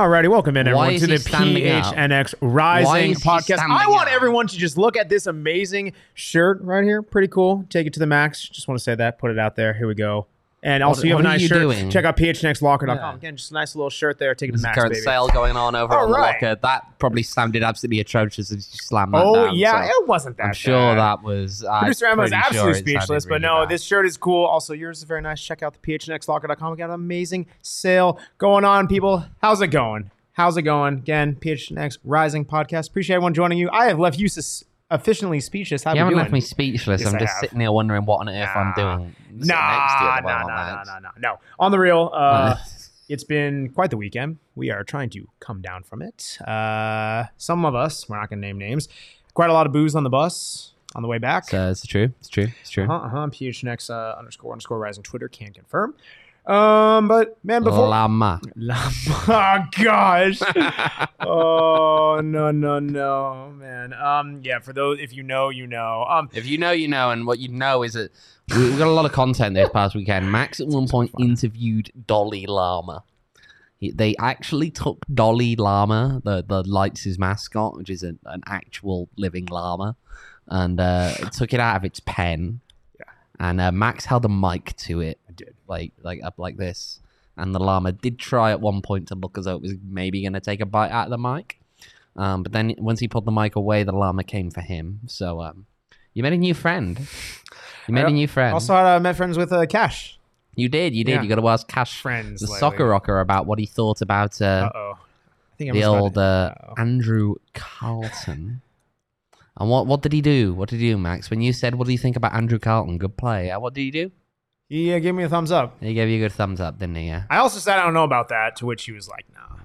Alrighty, welcome in everyone to the? PHNX Rising podcast. I want up? everyone to just look at this amazing shirt right here. Pretty cool. Take it to the max. Just want to say that. Put it out there. Here we go. And also, you have a nice shirt. doing? Check out phnxlocker.com. Yeah. Again, just a nice little shirt there. Take it There's the max, current baby. sale going on over All on the locker. That probably sounded absolutely atrocious as you slammed that Oh down, yeah, so it wasn't that. I'm sure that was. I'm Producer Emma is pretty sure absolutely speechless, but really no, bad. this shirt is cool. Also, yours is very nice. Check out the phnxlocker.com. We got an amazing sale going on, people. How's it going? How's it going? Again, PHNX Rising Podcast. Appreciate everyone joining you. I have left you sus- efficiently speechless. How You haven't doing? left me speechless. Yes, I'm I just have. sitting here wondering what on earth I'm doing. Sitting next to you Nah, nah, nah, nah, nah, no. On the real, uh, it's been quite the weekend. We are trying to come down from it. Uh, some of us, we're not going to name names, quite a lot of booze on the bus on the way back. So it's true. It's true. It's true. Uh-huh, uh-huh. PHNX uh, underscore underscore rising Twitter can confirm. Um, but man, before Llama. llama, oh gosh, oh no no no man. Um, yeah. For those, if you know, you know. Um, If you know, you know, and what you know is that we, we got a lot of content this past weekend. Max at one point interviewed Dolly Llama. He, they actually took Dolly Llama, the the Lights' mascot, which is an, an actual living llama, and uh, took it out of its pen. And uh, Max held a mic to it, I did. like like up like this. And the llama did try at one point to look as though it was maybe going to take a bite out of the mic. Um, but then once he pulled the mic away, the llama came for him. So um, you made a new friend. You made I a new friend. Also, uh, met friends with uh, Cash you did, you did. Yeah. You got to ask Cash, friends. the lately. soccer rocker, about what he thought about uh, oh. I think the old uh, Andrew Carlton. And what what did he do? What did he do, Max? When you said, "What do you think about Andrew Carlton? Good play." Uh, what did he do? He uh, gave me a thumbs up. He gave you a good thumbs up, didn't he? Yeah. I also said I don't know about that, to which he was like, "Nah."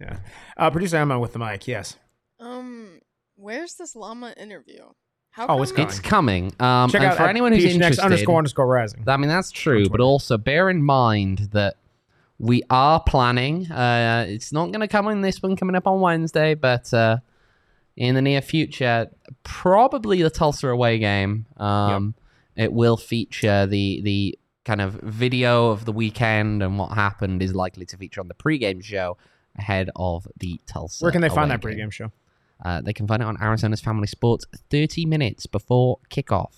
Yeah. Uh, producer Emma with the mic. Yes. Um, where's this llama interview? How Oh, it's come- gone. It's coming. Um, Check and out for anyone who's PHNX interested, underscore underscore rising. I mean, that's true, but also bear in mind that we are planning. Uh, it's not going to come in this one coming up on Wednesday, but uh, in the near future, probably the Tulsa away game. Um, It will feature the the kind of video of the weekend and what happened is likely to feature on the pregame show ahead of the Tulsa. Where can they find that game. pregame show? Uh, they can find it on Arizona's Family Sports 30 minutes before kickoff.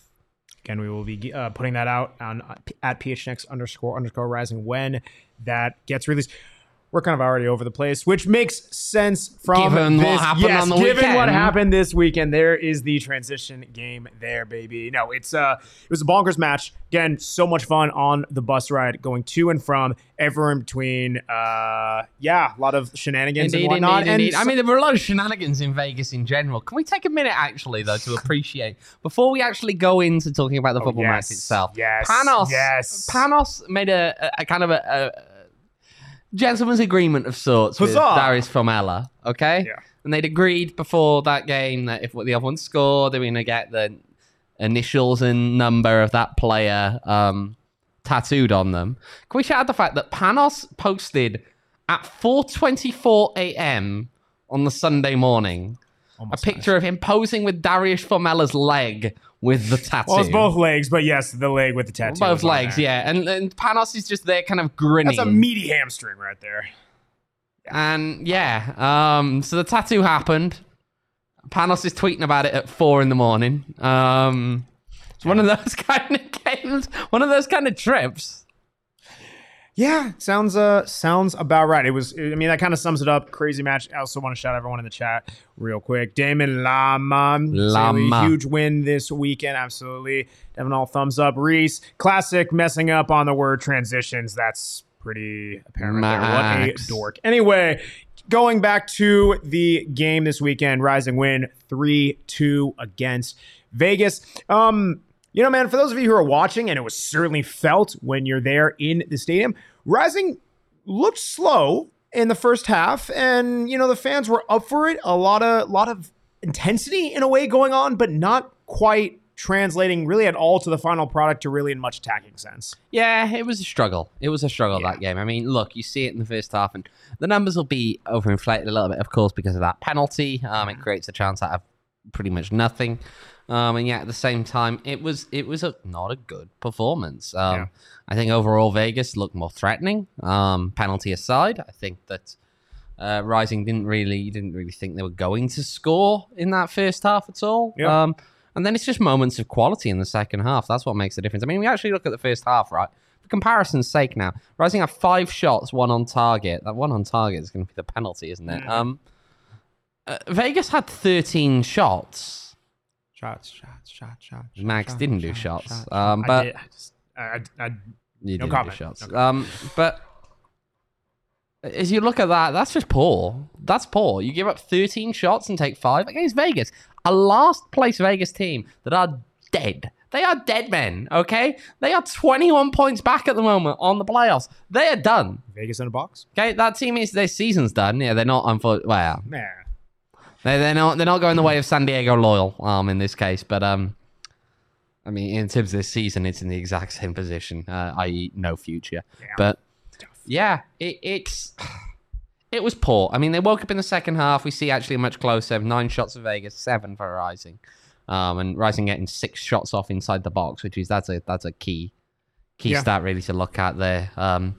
Again, we will be uh, putting that out on uh, at phnx underscore underscore rising when that gets released. We're kind of already over the place, which makes sense from Given what this. happened yes, on the given what happened this weekend, there is the transition game there, baby. No, it's uh, it was a bonkers match. Again, so much fun on the bus ride, going to and from, everywhere in between. Uh, yeah, a lot of shenanigans and whatnot. and I mean, there were a lot of shenanigans in Vegas in general. Can we take a minute, actually, though, to appreciate before we actually go into talking about the Oh, football yes, match itself? yes, Panos. yes. Panos made a, a, a kind of a, a gentleman's agreement of sorts with Huzzah! Darius Formella. Okay, Yeah. and they'd agreed before that game that if the other one scored, they were going to get the initials and number of that player um, tattooed on them. Can we shout out the fact that Panos posted at 4:24 a.m. on the Sunday morning a Almost picture of him posing with Darius Formella's leg with the tattoo. Well, it's both legs, but yes, the leg with the tattoo. Both legs, yeah. And, and Panos is just there kind of grinning. That's a meaty hamstring right there. and yeah, um, so the tattoo happened. Panos is tweeting about it at four in the morning. Um, it's one of those kind of games, one of those kind of trips. Yeah, sounds uh sounds about right. It was. I mean, that kind of sums it up. Crazy match. I also want to shout everyone in the chat real quick. Damon Lama, Lama. huge win this weekend. Absolutely, Devin all thumbs up. Reese, classic messing up on the word transitions. That's pretty apparent. Right there. What a dork. Anyway, going back to the game this weekend, Rising win three two against Vegas. Um, you know, man, for those of you who are watching, and it was certainly felt when you're there in the stadium, Rising looked slow in the first half, and you know the fans were up for it. A lot of lot of intensity in a way going on, but not quite translating really at all to the final product to really in much attacking sense. Yeah, it was a struggle. It was a struggle Yeah. that game. I mean, look, you see it in the first half, and the numbers will be overinflated a little bit, of course, because of that penalty. Um, it creates a chance out of pretty much nothing. Um, and yet at the same time, it was it was a not a good performance. Um, Yeah. I think overall Vegas looked more threatening. Um, penalty aside, I think that Uh, Rising didn't really didn't really think they were going to score in that first half at all. Yeah. Um, and then it's just moments of quality in the second half. That's what makes the difference. I mean, we actually look at the first half, right? For comparison's sake, now Rising have five shots, one on target. That one on target is going to be the penalty, isn't it? Mhm. Uh, Vegas had 13 shots. Shots, shots, shots, shots. Max shots, didn't do shots, shots, shots, um, I but- did- I just, I, I, I, You No didn't comment. do shots. No Um, but as you look at that, that's just poor. That's poor. You give up 13 shots and take five against Vegas, a last place Vegas team that are dead. They are dead men, okay? They are 21 points back at the moment on the playoffs. They are done. Vegas in a box. Okay, that team is their season's done. Yeah, they're not unfortunately. Well, Man, they they're not they're not going the way of San Diego Loyal um in this case, but um I mean in terms of this season it's in the exact same position, uh, i.e. no future. Yeah. But yeah, it, it's it was poor. I mean they woke up in the second half. We see actually much closer. Nine shots for Vegas, seven for Rising. Um and Rising getting six shots off inside the box, which is that's a that's a key key Yeah. stat really to look at there. Um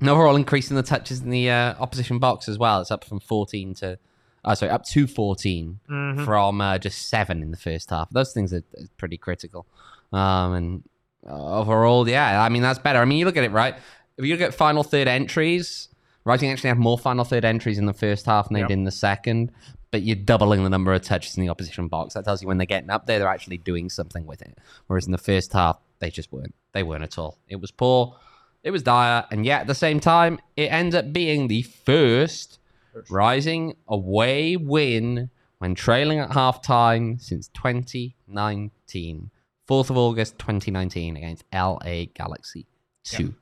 and overall increase in the touches in the uh, opposition box as well. It's up from 14 to, uh, sorry, up to 14 Mhm. from uh, just seven in the first half. Those things are, pretty critical. Um, and overall, yeah, I mean, that's better. I mean, you look at it, right? If you look at final third entries, Rising actually have more final third entries in the first half than they Yep. did in the second, but you're doubling the number of touches in the opposition box. That tells you when they're getting up there, they're actually doing something with it. Whereas in the first half, they just weren't. They weren't at all. It was poor. It was dire, and yet at the same time, it ends up being the first Rising away win when trailing at halftime since 2019. 4th of August 2019 against LA Galaxy 2.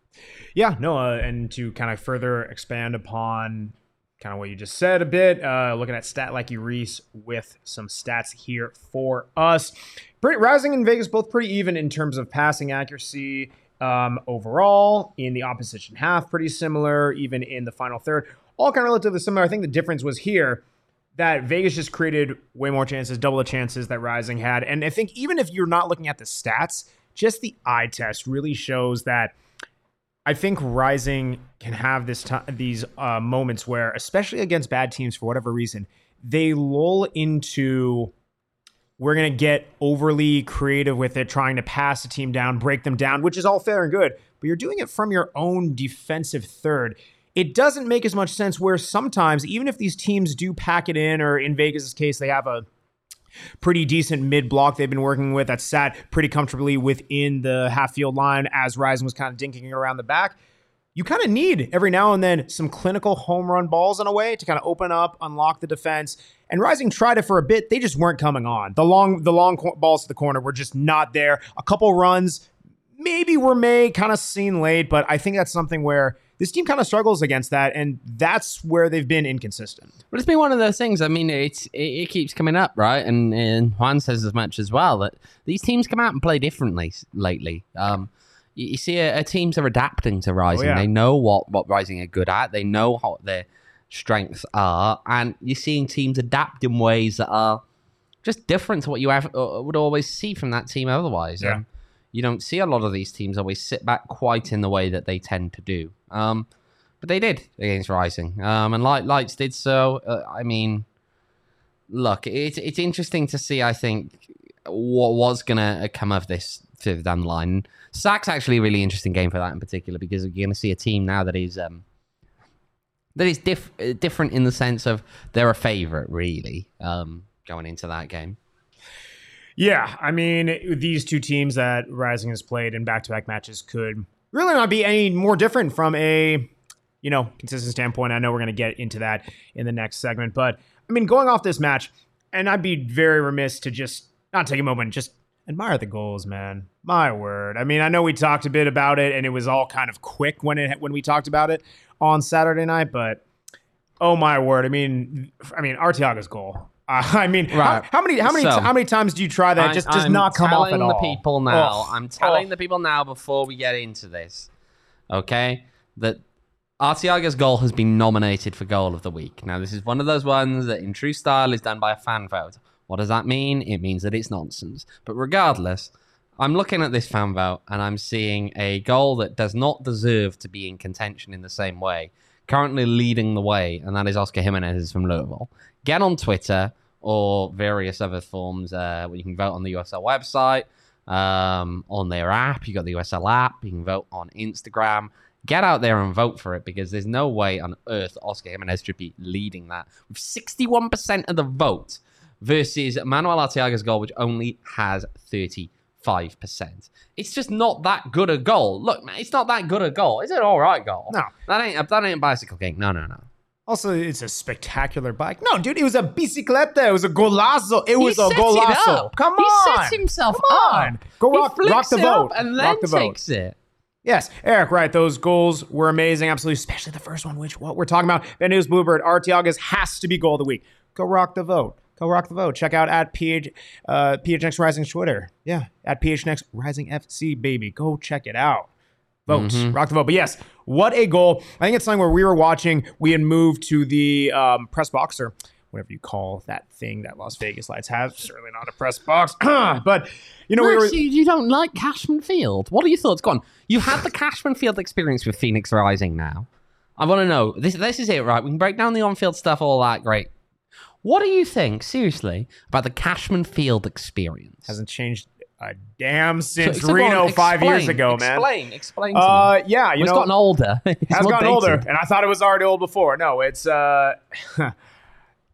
Yeah, no, uh, and to kind of further expand upon kind of what you just said a bit, uh, looking at Stat Like Reese with some stats here for us. Pretty, Rising and Vegas both pretty even in terms of passing accuracy um, overall. In the opposition half, pretty similar, even in the final third. All kind of relatively similar. I think the difference was here that Vegas just created way more chances, double the chances that Rising had. And I think even if you're not looking at the stats, just the eye test really shows that I think Rising can have this time these uh, moments where, especially against bad teams for whatever reason, they lull into we're gonna get overly creative with it, trying to pass a team down, break them down, which is all fair and good. But you're doing it from your own defensive third. It doesn't make as much sense where sometimes, even if these teams do pack it in, or in Vegas' case, they have a pretty decent mid block they've been working with that sat pretty comfortably within the half field line as Rising was kind of dinking around the back. You kind of need every now and then some clinical home run balls in a way to kind of open up, unlock the defense. And Rising tried it for a bit; they just weren't coming on. The long, the long balls to the corner were just not there. A couple runs, maybe were made, kind of seen late, but I think that's something where this team kind of struggles against that, and that's where they've been inconsistent. But it's been one of those things. I mean, it's it, it keeps coming up, right? And, and Juan says as much as well that these teams come out and play differently lately. Um, you, you see, a, a teams are adapting to Rising. yeah. They know what what Rising are good at. They know what their strengths are, and you're seeing teams adapt in ways that are just different to what you have, uh, would always see from that team otherwise. Yeah. Um, you don't see a lot of these teams always sit back quite in the way that they tend to do. Um, but they did against Rising, um, and Light Lights did so. Uh, I mean, look, it's it's interesting to see. I think what was gonna come of this further down the line. Sack's actually a really interesting game for that in particular because you're gonna see a team now that is um, that is diff- uh, different in the sense of they're a favorite, really, um, going into that game. Yeah, I mean, these two teams that Rising has played in back-to-back matches could really not be any more different from a, you know, consistent standpoint. I know we're going to get into that in the next segment, but I mean, going off this match, and I'd be very remiss to just not take a moment, just admire the goals, man. My word. I mean, I know we talked a bit about it, and it was all kind of quick when it when we talked about it on Saturday night, but oh my word. I mean, I mean, Arteaga's goal. Uh, I mean, how- Right. how, many how many So- how many times do you try that? I- just does I'm not come off at all. telling the people now. Oh, I'm telling oh. the people now before we get into this, okay, that Arteaga's goal has been nominated for goal of the week. Now, this is one of those ones that, in true style, is done by a fan vote. What does that mean? It means that it's nonsense. But regardless, I'm looking at this fan vote and I'm seeing a goal that does not deserve to be in contention in the same way currently leading the way, and that is Oscar Jimenez from Louisville. Get on Twitter or various other forms uh, where you can vote on the USL website, um, on their app. You got the USL app. You can vote on Instagram. Get out there and vote for it because there's no way on earth Oscar Jimenez should be leading that with 61% of the vote versus Manuel Arteaga's goal, which only has 35%. It's just not that good a goal. Look, man, it's not that good a goal. It's an all right goal. No. That ain't that ain't a bicycle king. No, no, no. Also, it's a spectacular bike. No, dude, it was a bicicleta. It was a golazo. It was a golazo. up. Come He on. sets himself Come up. on. Go He rock, rock the up vote. and then rock the vote. takes it. Yes, Eric, right. Those goals were amazing. Absolutely. Especially the first one, which what we're talking about. Ben News Bluebird, Arteaga's has to be goal of the week. Go rock the vote. Go rock the vote. Check out at PH, uh, PHNX Rising Twitter. Yeah, at PHNX Rising FC, baby. Go check it out. Vote. Mm-hmm. Rock the vote. But yes, what a goal. I think it's something where we were watching, we had moved to the um, press boxer, whatever you call that thing that Las Vegas Lights have. Certainly not a press box. but, you know, we were. You, you don't like Cashman Field. What are your thoughts? Go on. You had the Cashman Field experience with Phoenix Rising now. I want to know. This this is it, right? We can break down the on field stuff, all that. Great. What do you think, seriously, about the Cashman Field experience? hasn't changed a damn since so on, Reno five years ago, man. Explain, explain to me. Uh, yeah, you Well, it's know, gotten older. It's has gotten dated. older, and I thought it was already old before. No, it's uh,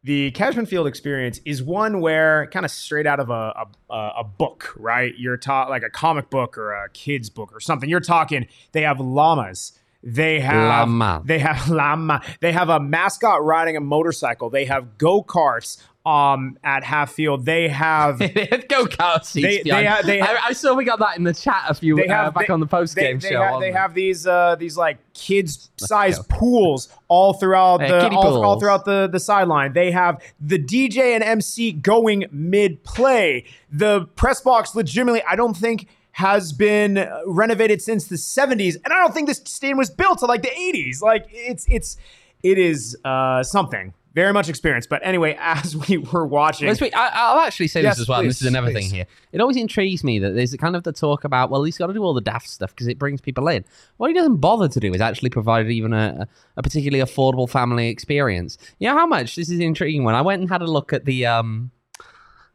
the Cashman Field experience is one where kind of straight out of a, a a book, right? You're taught like a comic book or a kid's book or something. You're talking. They have llamas. They have Llama. they have llama. They have a mascot riding a motorcycle. They have go karts. Um, at half field, they have Go kart seats They- they ha- they ha- I, I saw we got that in the chat a few they uh, back they- on the post game show. ha- they have these uh these like kids size pools all throughout Yeah, the all, all throughout the the sideline. They have the DJ and MC going mid play. The press box legitimately I don't think has been renovated since the 70s and I don't think this stadium was built till like the 80s. Like it's it's it is uh something very much experienced. But anyway, as we were watching wait, I, I'll actually say Yes, this as well. and this is another please. thing here. It always intrigues me that there's kind of the talk about, well, he's got to do all the daft stuff because it brings people in. What he doesn't bother to do is actually provide even a, a particularly affordable family experience. You know how much this is intriguing When I went and had a look at the um.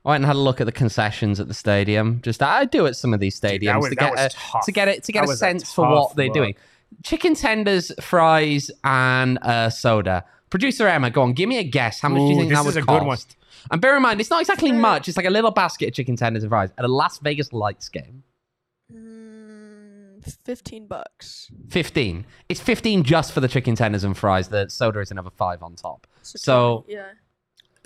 I went and had a look at the concessions at the stadium. Just I do at some of these stadiums was- to get a, to get it to get That a was a sense for tough what they're look. doing. Chicken tenders, fries, and uh, soda. Producer Emma, go on, give me a guess. How much do you think this that is would a good one. cost? And bear in mind, it's not exactly much. It's like a little basket of chicken tenders and fries at a Las Vegas Lights game. Mm, Fifteen bucks. 15. It's 15 just for the chicken tenders and fries. The soda is another five on top. So- 20, yeah.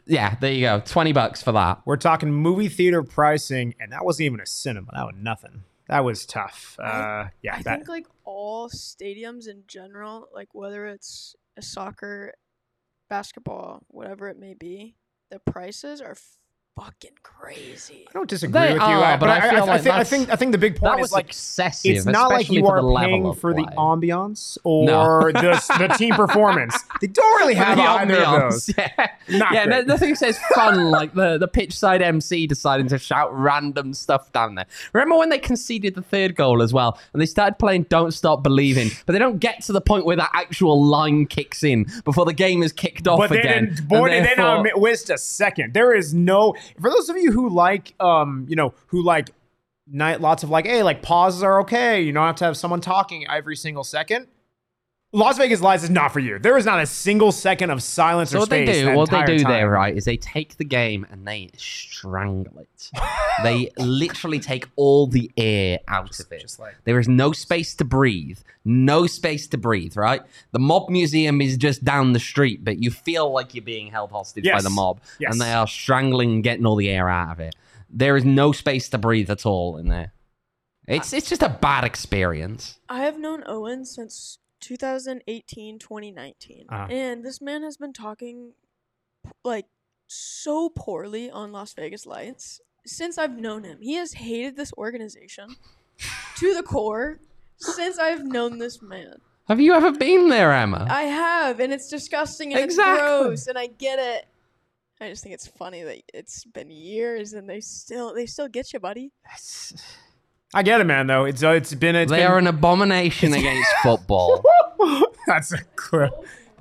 Yeah, there you go. 20 bucks for that. We're talking movie theater pricing, and that wasn't even a cinema. That was nothing. That was tough. Uh, yeah, I that, think like all stadiums in general, like whether it's a soccer, basketball, whatever it may be, the prices are fucking crazy. I don't disagree They with you, are, but I feel I, like think, I think I think the big point That is was like excessive. it's not like you are paying of for the play. ambiance No. or the, the team performance. They don't really have the either of ambiance. those. Yeah, Not yeah no- nothing says fun like the, the pitch side MC deciding to shout random stuff down there. Remember when they conceded the third goal as well and they started playing Don't Stop Believing, but they don't get to the point where that actual line kicks in before the game is kicked off But again. didn't. Boy, And did they not waste a second. There is no. For those of you who like, um, you know, who like, night lots of like, hey, like pauses are okay. You don't have to have someone talking every single second. Las Vegas Lights is not for you. There is not a single second of silence So or what they do, that what they entire do there, right, is they take the game and they strangle it. they literally take all the air out of it. Just like- there is no space to breathe. No space to breathe, right? The mob museum is just down the street, but you feel like you're being held hostage by the mob. Yes. And they are strangling and getting all the air out of it. There is no space to breathe at all in there. It's it's just a bad experience. I have known Owain since 2018, 2019. Uh-huh. And this man has been talking like so poorly on Las Vegas Lights since I've known him. He has hated this organization to the core since I've known this man. Have you ever been there, Emma? I have, and it's disgusting and Exactly. it's gross, and I get it. I just think it's funny that it's been years and they still they still get you, buddy. I get it, man. Though it's uh, it's been it's they been, are an abomination against football. That's a clip.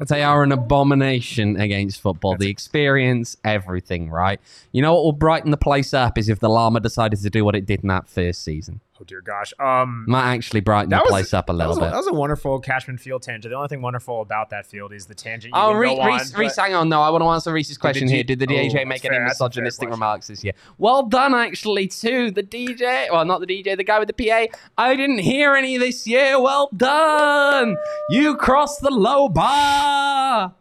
They are an abomination against football. the experience, everything, right? You know what will brighten the place up is if the llama decided to do what it did in that first season. Oh dear gosh. Um, Might actually brighten That the was- place up a that little a, bit. that was a wonderful Cashman Field tangent. The only thing wonderful about that field is the tangent. You Oh, Reese, Reese, Reese, hang on. No, I want to answer Reese's question here. Did the Oh, DJ that's make any fair misogynistic remarks this year? Well done, actually, to The DJ, well, not the DJ, the guy with the PA. I didn't hear any this year. Well done. You crossed the low bar.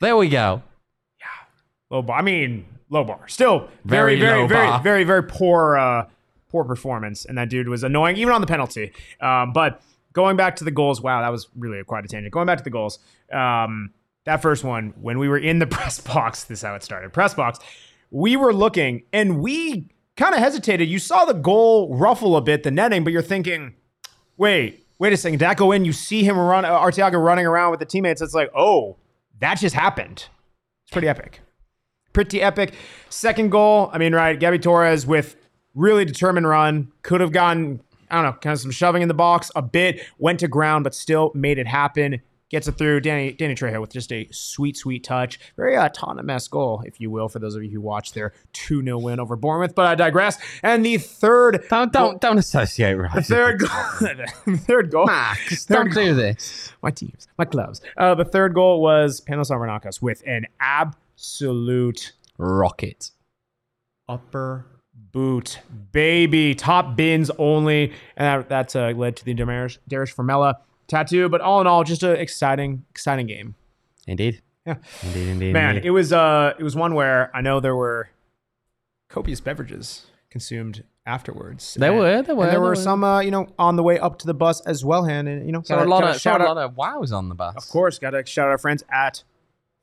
There we go. Yeah. low bar. I mean, low bar. Still very, Very very, very, very, very poor, uh, poor performance. And that dude was annoying, even on the penalty. Um, but going back to the goals, wow, that was really quite a tangent. Going back to the goals, um, that first one when we were in the press box, this is how it started. Press box, we were looking and we kind of hesitated. You saw the goal ruffle a bit, the netting, but you're thinking, wait, wait a second, did that go in? You see him run, uh, Arteaga running around with the teammates. It's like, oh, that just happened. It's pretty epic. Pretty epic. Second goal, I mean, right, Gabby Torres with really determined run. Could have gotten, I don't know, kind of some shoving in the box a bit, went to ground, but still made it happen. Gets it through. Danny Danny Trejo with just a sweet, sweet touch. Very autonomous goal, if you will, for those of you who watched their 2 0 win over Bournemouth. But I digress. And the third Don't don't don't associate the right. third goal. third goal. Max, Third don't do this. My teams, my clubs. Uh, the third goal was Panos Armenakas with an absolute Rocket. upper boot, baby. Top bins only, and that, that's uh, led to the Darius, Darius Formella tattoo. But all in all, just an exciting, exciting game. Indeed. Yeah. Indeed, indeed. Man, indeed. it was uh, it was one where I know there were copious beverages consumed afterwards. There And- were, there and were, there were were. some, uh, you know, on the way up to the bus as well. And and, you know, so a lot of shout a out- lot of wows on the bus. Of course, got to shout out our friends at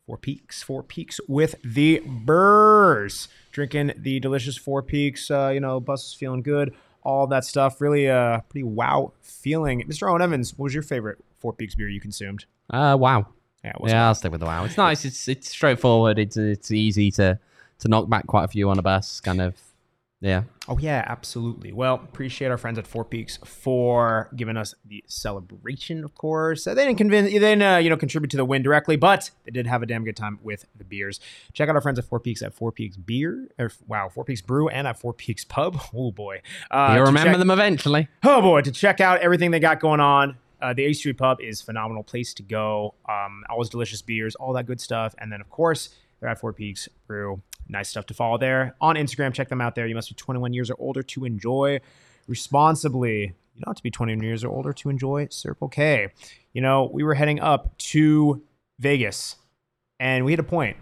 Four Peaks. Four Peaks with the Burrs. Drinking the delicious Four Peaks. Uh, you know, bus is feeling good. All that stuff. Really uh, pretty wow feeling. Mr. Owain Evans, what was your favorite Four Peaks beer you consumed? Uh, wow. Yeah, Yeah, I'll stick with the wow. It's nice. It's it's straightforward. It's it's easy to to knock back quite a few on a bus. Kind of. Yeah. Oh yeah, absolutely. Well, appreciate our friends at Four Peaks for giving us the celebration. Of course, they didn't convince, they didn't uh, you know contribute to the win directly, but they did have a damn good time with the beers. Check out our friends at Four Peaks at Four Peaks Beer, or wow, Four Peaks Brew, and at Four Peaks Pub. Oh boy, uh, You'll remember check- them eventually. Oh boy, to check out everything they got going on. Uh, the 8th Street Pub is a phenomenal place to go. Um, always delicious beers, all that good stuff. And then, of course, they're at Four Peaks Brew. Nice stuff to follow there. On Instagram, check them out there. You must be 21 years or older to enjoy responsibly. You don't have to be 21 years or older to enjoy Circle K. You know, we were heading up to Vegas, and we hit a point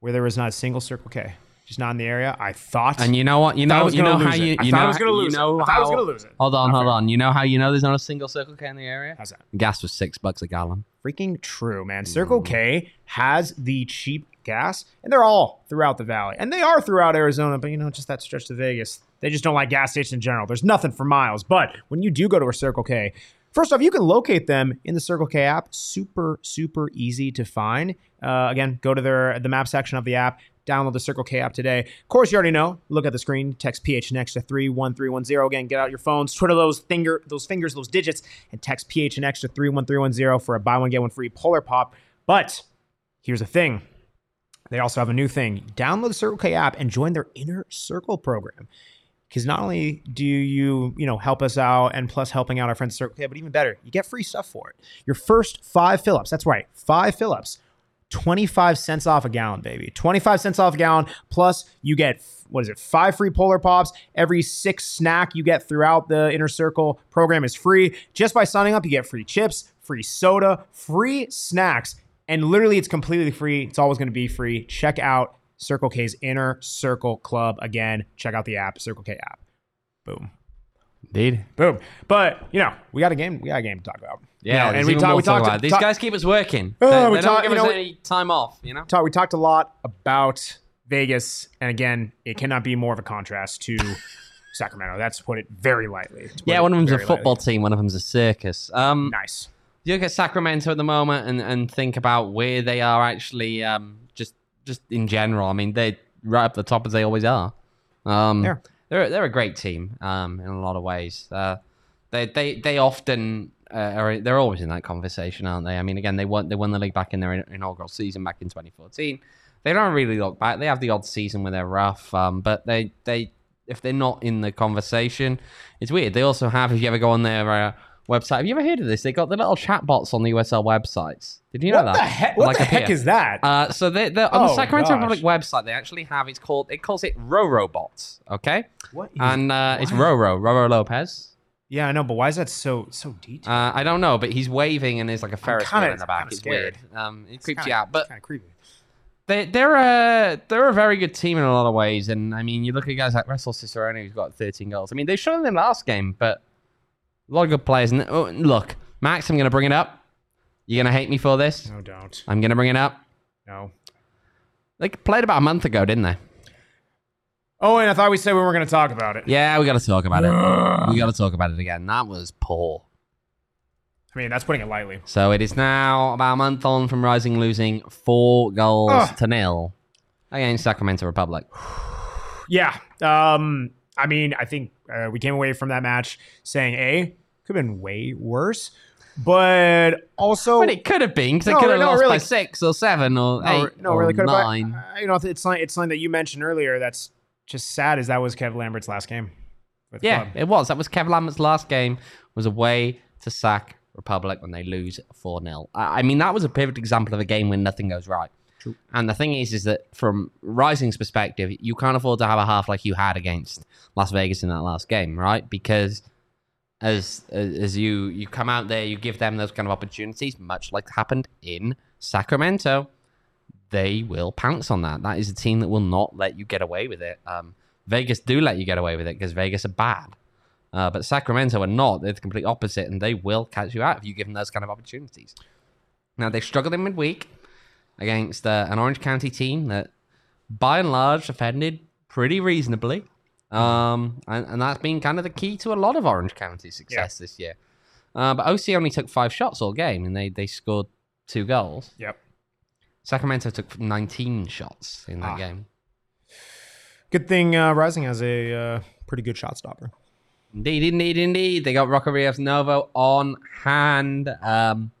where there was not a single Circle K. Just not in the area. I thought. And you know what? You know you know how you you thought I know was gonna you lose it. know I thought I was gonna lose it. Hold on, hold on. You know how you know there's not a single Circle K in the area? How's that? Gas was six bucks a gallon. freaking true, man. Circle K mm. has the cheap gas, and they're all throughout the valley, and they are throughout Arizona. But you know, just that stretch to Vegas, they just don't like gas stations in general. There's nothing for miles. But when you do go to a Circle K, first off, you can locate them in the Circle K app. Super, super easy to find. Uh, again, go to their the map section of the app. Download the Circle K app today. Of course, you already know. Look at the screen. Text PHNX to three one three one zero. Again, get out your phones, twiddle those finger, those fingers, those digits, and text PHNX to three one three one zero for a buy one get one free Polar Pop. But here's the thing: they also have a new thing. Download the Circle K app and join their Inner Circle program. Because not only do you, you know, help us out and plus helping out our friends at Circle K, but even better, you get free stuff for it. Your first five fill-ups, that's right, five fill-ups, 25 cents off a gallon, baby. 25 cents off a gallon, plus you get, what is it, five free Polar Pops. Every six snack you get throughout the Inner Circle program is free. Just by signing up, you get free chips, free soda, free snacks, and literally it's completely free. It's always going to be free. Check out Circle K's Inner Circle Club. Again, check out the app, Circle K app. Boom. Indeed. Boom. But, you know, we got a game. We got a game to talk about. You Yeah, know, and we talked. We talked. about. These talk- guys keep us working. Oh, they we they talk- don't give you us know- any time off, you know? talk, we talked a lot about Vegas, and again, it cannot be more of a contrast to Sacramento. That's put it very lightly. put Yeah, one of them's a football lightly. team, one of them's a circus. Um, Nice. You look at Sacramento at the moment and, and think about where they are actually um, just just in general. I mean, they're right up the top as they always are. Um, Yeah. They're they're a great team um, in a lot of ways. Uh, they they they often uh, are they're always in that conversation, aren't they? I mean, again, they won they won the league back in their inaugural season back in 2014. They don't really look back. They have the odd season where they're rough, um, but they they if they're not in the conversation, it's weird. They also have if you ever go on their uh, website, have you ever heard of this? They got the little chat bots on the USL websites. Did you know what that? the heck? What Like the heck is that? Uh, so they, they're on the Oh, Sacramento gosh. Republic website. They actually have it's called it calls it Roro bots. Okay, what? Is, and uh, it's? Roro Roro Lopez. yeah, I know, but why is that so so detailed? Uh, I don't know, but he's waving and there's like a Ferris kinda- wheel in the back. It's scared. weird. Um, it creeps kinda, you out, but kind of creepy. they, they're a they're a very good team in a lot of ways. And I mean, you look at guys like Russell Cicerone, who's got 13 goals. I mean, they showed in the last game, but a lot of good players. And oh, look, Max, I'm gonna bring it up. You're gonna hate me for this. No, don't. I'm gonna bring it up. No. They played about a month ago, didn't they? Oh, and I thought we said we weren't going to talk about it. Yeah, we got to talk about it. We got to talk about it again. That was poor. I mean, that's putting it lightly. So it is now about a month on from Rising losing four goals Ugh. to nil against Sacramento Republic. Yeah. Um. I mean, I think uh, we came away from that match saying, "A could have been way worse," but also, But it could have been because they No, could have no, lost really. by six or seven or no, eight no, or really could have. nine. Uh, you know, it's something, it's something that you mentioned earlier. That's just sad. Is that was Kev Lambert's last game? With yeah, club. it was. That was Kev Lambert's last game. Was away to Sac Republic when they lose four 0 I I mean, that was a perfect example of a game when nothing goes right. True. And the thing is, is that from Rising's perspective, you can't afford to have a half like you had against Las Vegas in that last game, right? Because as as you you come out there, you give them those kind of opportunities, much like happened in Sacramento. They will pounce on that. That is a team that will not let you get away with it. Um, Vegas do let you get away with it because Vegas are bad. Uh, but Sacramento are not. They're the complete opposite, and they will catch you out if you give them those kind of opportunities. Now, they struggled in midweek against uh, an Orange County team that, by and large, defended pretty reasonably. Um, and, and that's been kind of the key to a lot of Orange County success this year. Uh, but OC only took five shots all game, and they, they scored two goals. Yep. Sacramento took 19 shots in that Ah. game. Good thing uh, Rising has a uh, pretty good shot stopper. Indeed, indeed, indeed. They got Rocco Rios Novo on hand. Um,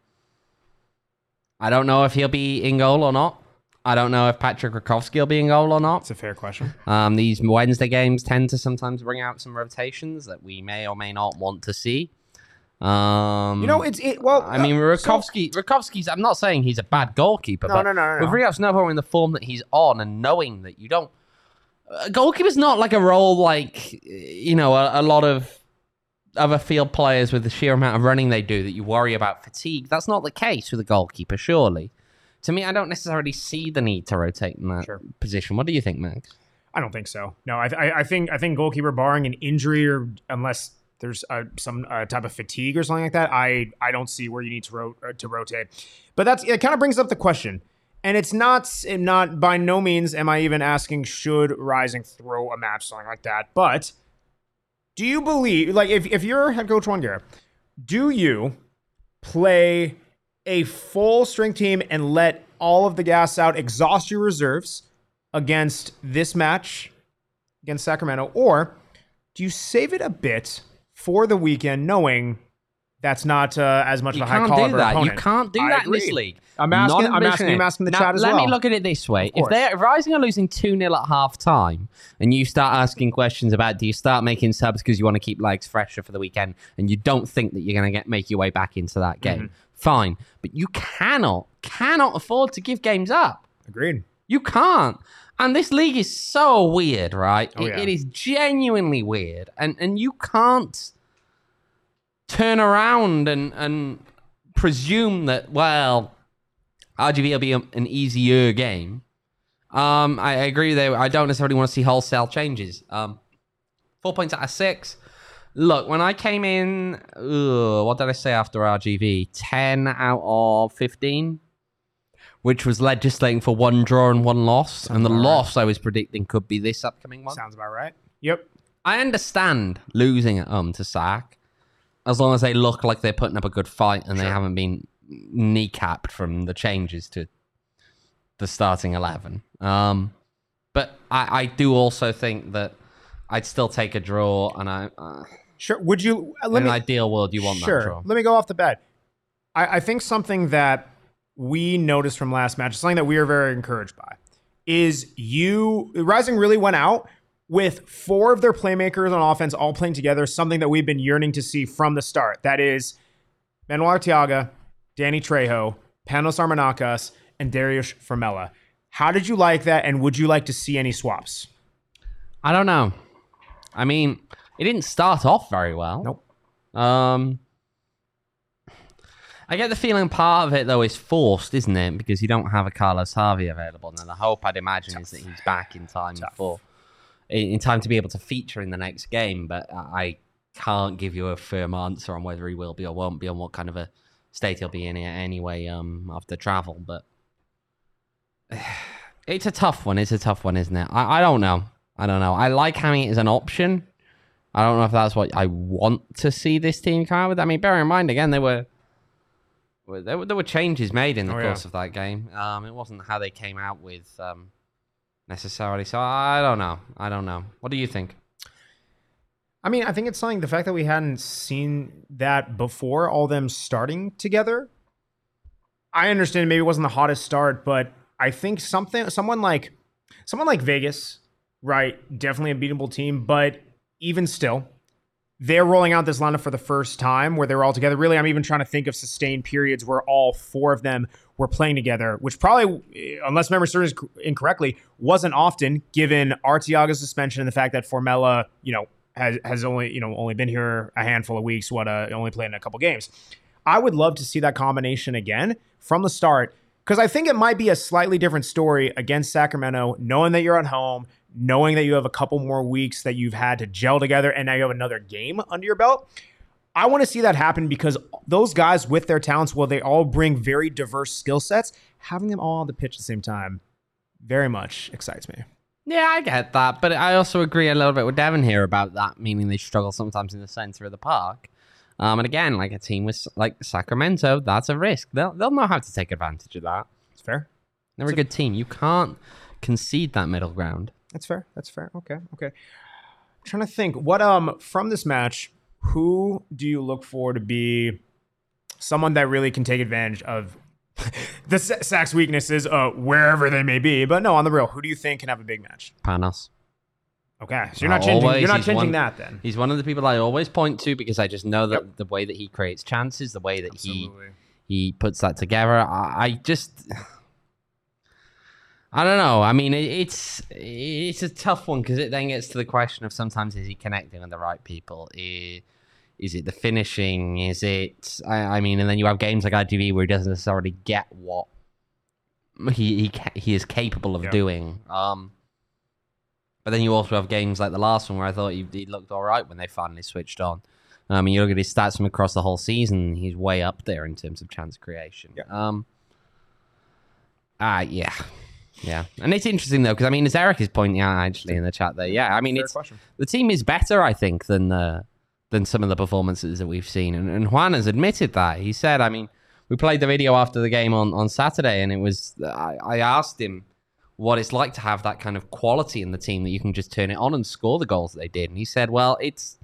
I don't know if he'll be in goal or not. I don't know if Patrick Rakovsky will be in goal or not. It's a fair question. Um, these Wednesday games tend to sometimes bring out some rotations that we may or may not want to see. Um, You know, it's it. Well, I mean, uh, so- Rakovsky's. I'm not saying he's a bad goalkeeper, No, but no, no, no, no. with Rios Novo in the form that he's on, and knowing that you don't, a goalkeeper's not like a role like you know a, a lot of other field players with the sheer amount of running they do that you worry about fatigue. That's not the case with a goalkeeper, surely. To me, I don't necessarily see the need to rotate in that Sure. position. What do you think, Max? I don't think so. No, I, I, I think I think goalkeeper, barring an injury or unless there's uh, some uh, type of fatigue or something like that, I I don't see where you need to ro- to rotate. But that's it. Kind of brings up the question, and it's not not by no means am I even asking should Rising throw a match something like that. But do you believe like if if you're head coach Juan Guerra, do you play a full strength team and let all of the gas out, exhaust your reserves against this match against Sacramento, or do you save it a bit for the weekend, knowing that's not uh, as much You of a high caliber that. opponent? You can't do I that in this league. I'm asking- I'm asking- I'm asking the now, chat as let well. Let me look at it this way: if they're if Rising are losing two 0 at half time, and you start asking questions about do you start making subs because you want to keep legs fresher for the weekend, and you don't think that you're going to get make your way back into that game, Mm-hmm. Fine. But you cannot cannot afford to give games up. Agreed. You can't. And this league is so weird, right? Oh, It- yeah. it is genuinely weird. And and you can't turn around and and presume that well RGV will be a- an easier game. Um, I, I agree there. I don't necessarily want to see wholesale changes. Um, four points out of six. Look, when I came in, ugh, what did I say after RGV? Ten out of fifteen which was legislating for one draw and one loss. and the about right. loss I was predicting could be this upcoming one. Sounds about right. Yep. I understand losing at home to Sac as long as they look like they're putting up a good fight and they haven't been kneecapped from the changes to the starting 11. Um, but I, I do also think that I'd still take a draw and I. Uh, Sure. Would you uh, In let an me ideal world, you want sure. that draw. Let me go off the bat. I, I think something that we noticed from last match, something that we are very encouraged by, is you Rising really went out with four of their playmakers on offense all playing together, something that we've been yearning to see from the start. That is Manuel Arteaga, Danny Trejo, Panos Armenakas, and Darius Formella. How did you like that, and would you like to see any swaps? I don't know. I mean, it didn't start off very well. Nope. Um, I get the feeling part of it though is forced, isn't it? Because you don't have a Carlos Harvey available, and the hope I'd imagine is that he's back in time for in in time to be able to feature in the next game. But I can't give you a firm answer on whether he will be or won't be, on what kind of a state he'll be in anyway um, after travel. But it's a tough one. It's a tough one, isn't it? I, I don't know. I don't know. I like having it as an option. I don't know if that's what I want to see this team come out with. I mean, bear in mind again, they were there were, there were changes made in the Oh, yeah. course of that game. Um, it wasn't how they came out with um, necessarily. So I don't know. I don't know. What do you think? I mean, I think it's something the fact that we hadn't seen that before, all them starting together. I understand maybe it wasn't the hottest start, but I think something someone like someone like Vegas, right? Definitely a beatable team, but even still, they're rolling out this lineup for the first time where they're all together. Really, I'm even trying to think of sustained periods where all four of them were playing together, which probably, unless memory serves incorrectly, wasn't often given Arteaga's suspension and the fact that Formella, you know, has has only you know only been here a handful of weeks. What uh, only played in a couple games. I would love to see that combination again from the start because I think it might be a slightly different story against Sacramento, knowing that you're at home, knowing that you have a couple more weeks that you've had to gel together, and now you have another game under your belt. I want to see that happen because those guys with their talents, while they all bring very diverse skill sets, having them all on the pitch at the same time very much excites me. Yeah, I get that, but I also agree a little bit with Devin here about that, meaning they struggle sometimes in the center of the park. Um, and again, like a team with like Sacramento, that's a risk. They'll they'll know how to take advantage of that. It's fair. They're a good team. You can't concede that middle ground. That's fair. That's fair. Okay. Okay. I'm trying to think what um from this match, who do you look for to be someone that really can take advantage of the Sa- Sacs weaknesses, uh, wherever they may be? But no, on the real, who do you think can have a big match? Panos. Okay, so you're not Uh, changing. always, you're not changing one- that then. He's one of the people I always point to because I just know that the way that he creates chances, the way that he he puts that together. I, I just, I don't know. I mean, it, it's it's a tough one because it then gets to the question of sometimes is he connecting with the right people? I- Is it the finishing? Is it? I, I mean, and then you have games like ITV where he doesn't necessarily get what he he he is capable of Yeah. doing. Um, but then you also have games like the last one where I thought he, he looked all right when they finally switched on. I mean, you look at his stats from across the whole season; he's way up there in terms of chance creation. Yeah. Um. Ah, yeah, yeah, and it's interesting though because I mean, as Eric is pointing out actually in the chat there, yeah, I mean, Fair it's question. the team is better, I think, than uh, than some of the performances that we've seen. And, and Juan has admitted that. He said, I mean, we played the video after the game on, on Saturday, and it was I, I asked him what it's like to have that kind of quality in the team that you can just turn it on and score the goals that they did. And he said, well, it's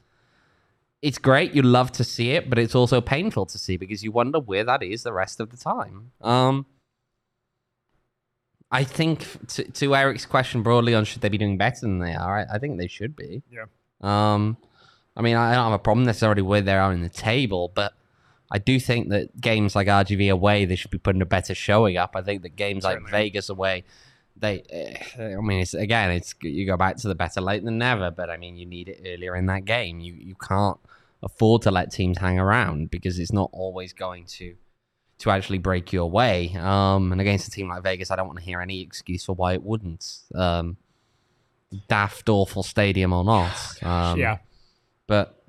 it's great. You love to see it, but it's also painful to see because you wonder where that is the rest of the time. Um, I think to, to Eric's question broadly on should they be doing better than they are, I, I think they should be. Yeah. Um, I mean, I don't have a problem necessarily where they are in the table, but I do think that games like RGV away, they should be putting a better showing up. I think that games Certainly. like Vegas away, they, eh, I mean, it's again, it's you go back to the better late than never, but I mean, you need it earlier in that game. You you can't afford to let teams hang around because it's not always going to to actually break your way. Um, and against a team like Vegas, I don't want to hear any excuse for why it wouldn't. Um, daft, awful stadium or not. Um, yeah. but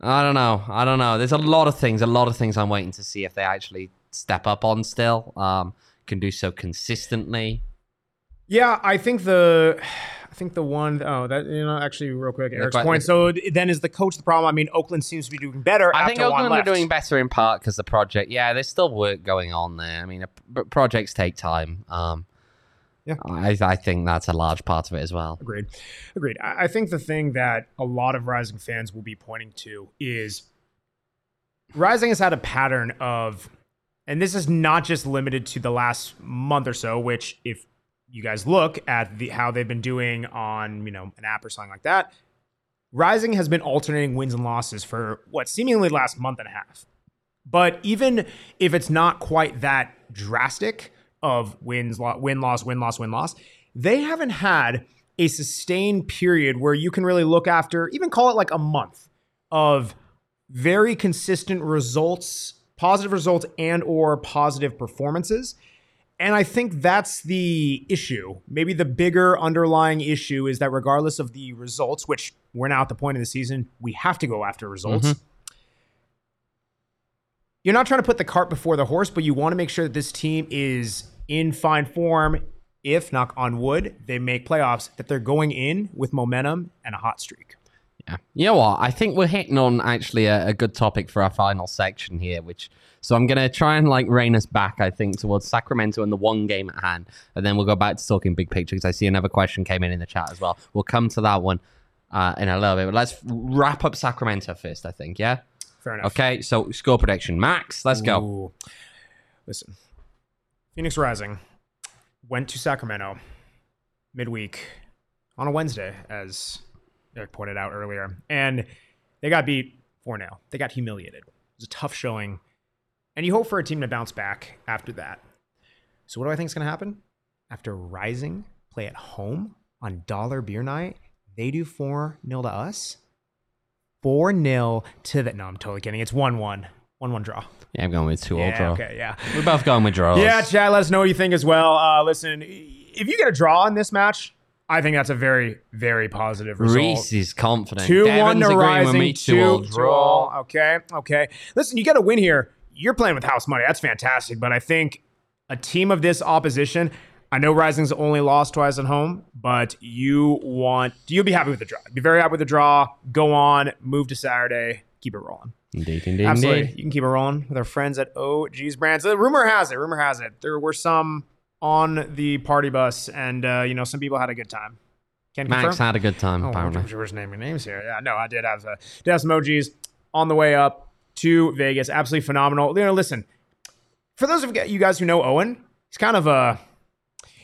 I don't know. I don't know. There's a lot of things. A lot of things I'm waiting to see if they actually step up on. Still, um, can do so consistently. Yeah, I think the I think the one oh that you know actually real quick Eric's point. So then is the coach the problem? I mean, Oakland seems to be doing better. I think Oakland are doing better in part because the project. Yeah, there's still work going on there. I mean, uh, p- projects take time. Um, Yeah. I, I think that's a large part of it as well. Agreed. Agreed. I I think the thing that a lot of Rising fans will be pointing to is Rising has had a pattern of, and this is not just limited to the last month or so, which if you guys look at the how they've been doing on, you know, an app or something like that, Rising has been alternating wins and losses for what seemingly last month and a half. But even if it's not quite that drastic of wins, lo- win, loss, win, loss, win, loss, they haven't had a sustained period where you can really look after, even call it like a month of very consistent results, positive results and or positive performances. And I think that's the issue. Maybe the bigger underlying issue is that regardless of the results, which we're now at the point of the season, we have to go after results. Mhm. You're not trying to put the cart before the horse, but you want to make sure that this team is in fine form. If, knock on wood, they make playoffs, that they're going in with momentum and a hot streak. Yeah. You know what? I think we're hitting on actually a, a good topic for our final section here, which so I'm gonna try and like rein us back, I think, towards Sacramento and the one game at hand, and then we'll go back to talking big picture because I see another question came in in the chat as well. We'll come to that one uh, in a little bit, but let's wrap up Sacramento first. I think, yeah. Fair enough. Okay. So score prediction, Max. Let's go. Listen, Phoenix Rising went to Sacramento midweek on a Wednesday, as Eric pointed out earlier, and they got beat 4 0. They got humiliated. It was a tough showing, and you hope for a team to bounce back after that. So, what do I think is going to happen? After Rising play at home on Dollar Beer Night, they do 4 0 to us. 4 0 to the. No, I'm totally kidding. It's 1 1. 1 1 draw. Yeah, I'm going with two all Yeah, draw. okay, yeah. We're both going with draws. Yeah, chat. Let us know what you think as well. Uh, listen, if you get a draw in this match, I think that's a very, very positive result. Reese is confident. Two one to Rising, me, two draw. draw. Okay, okay. Listen, you get a win here. You're playing with house money. That's fantastic. But I think a team of this opposition. I know Rising's only lost twice at home, but you want you'll be happy with the draw. Be very happy with the draw. Go on, move to Saturday, keep it rolling. Indeed, indeed, Absolutely. indeed. You can keep it rolling with our friends at OG's Brands. The rumor has it, rumor has it, there were some on the party bus, and uh, you know some people had a good time. Can Max confirm? had a good time, Oh, apparently. I'm just naming names here. Yeah, no, I did have uh, did have some OGs on the way up to Vegas. Absolutely phenomenal. You know, listen, for those of you guys who know Owain, he's kind of a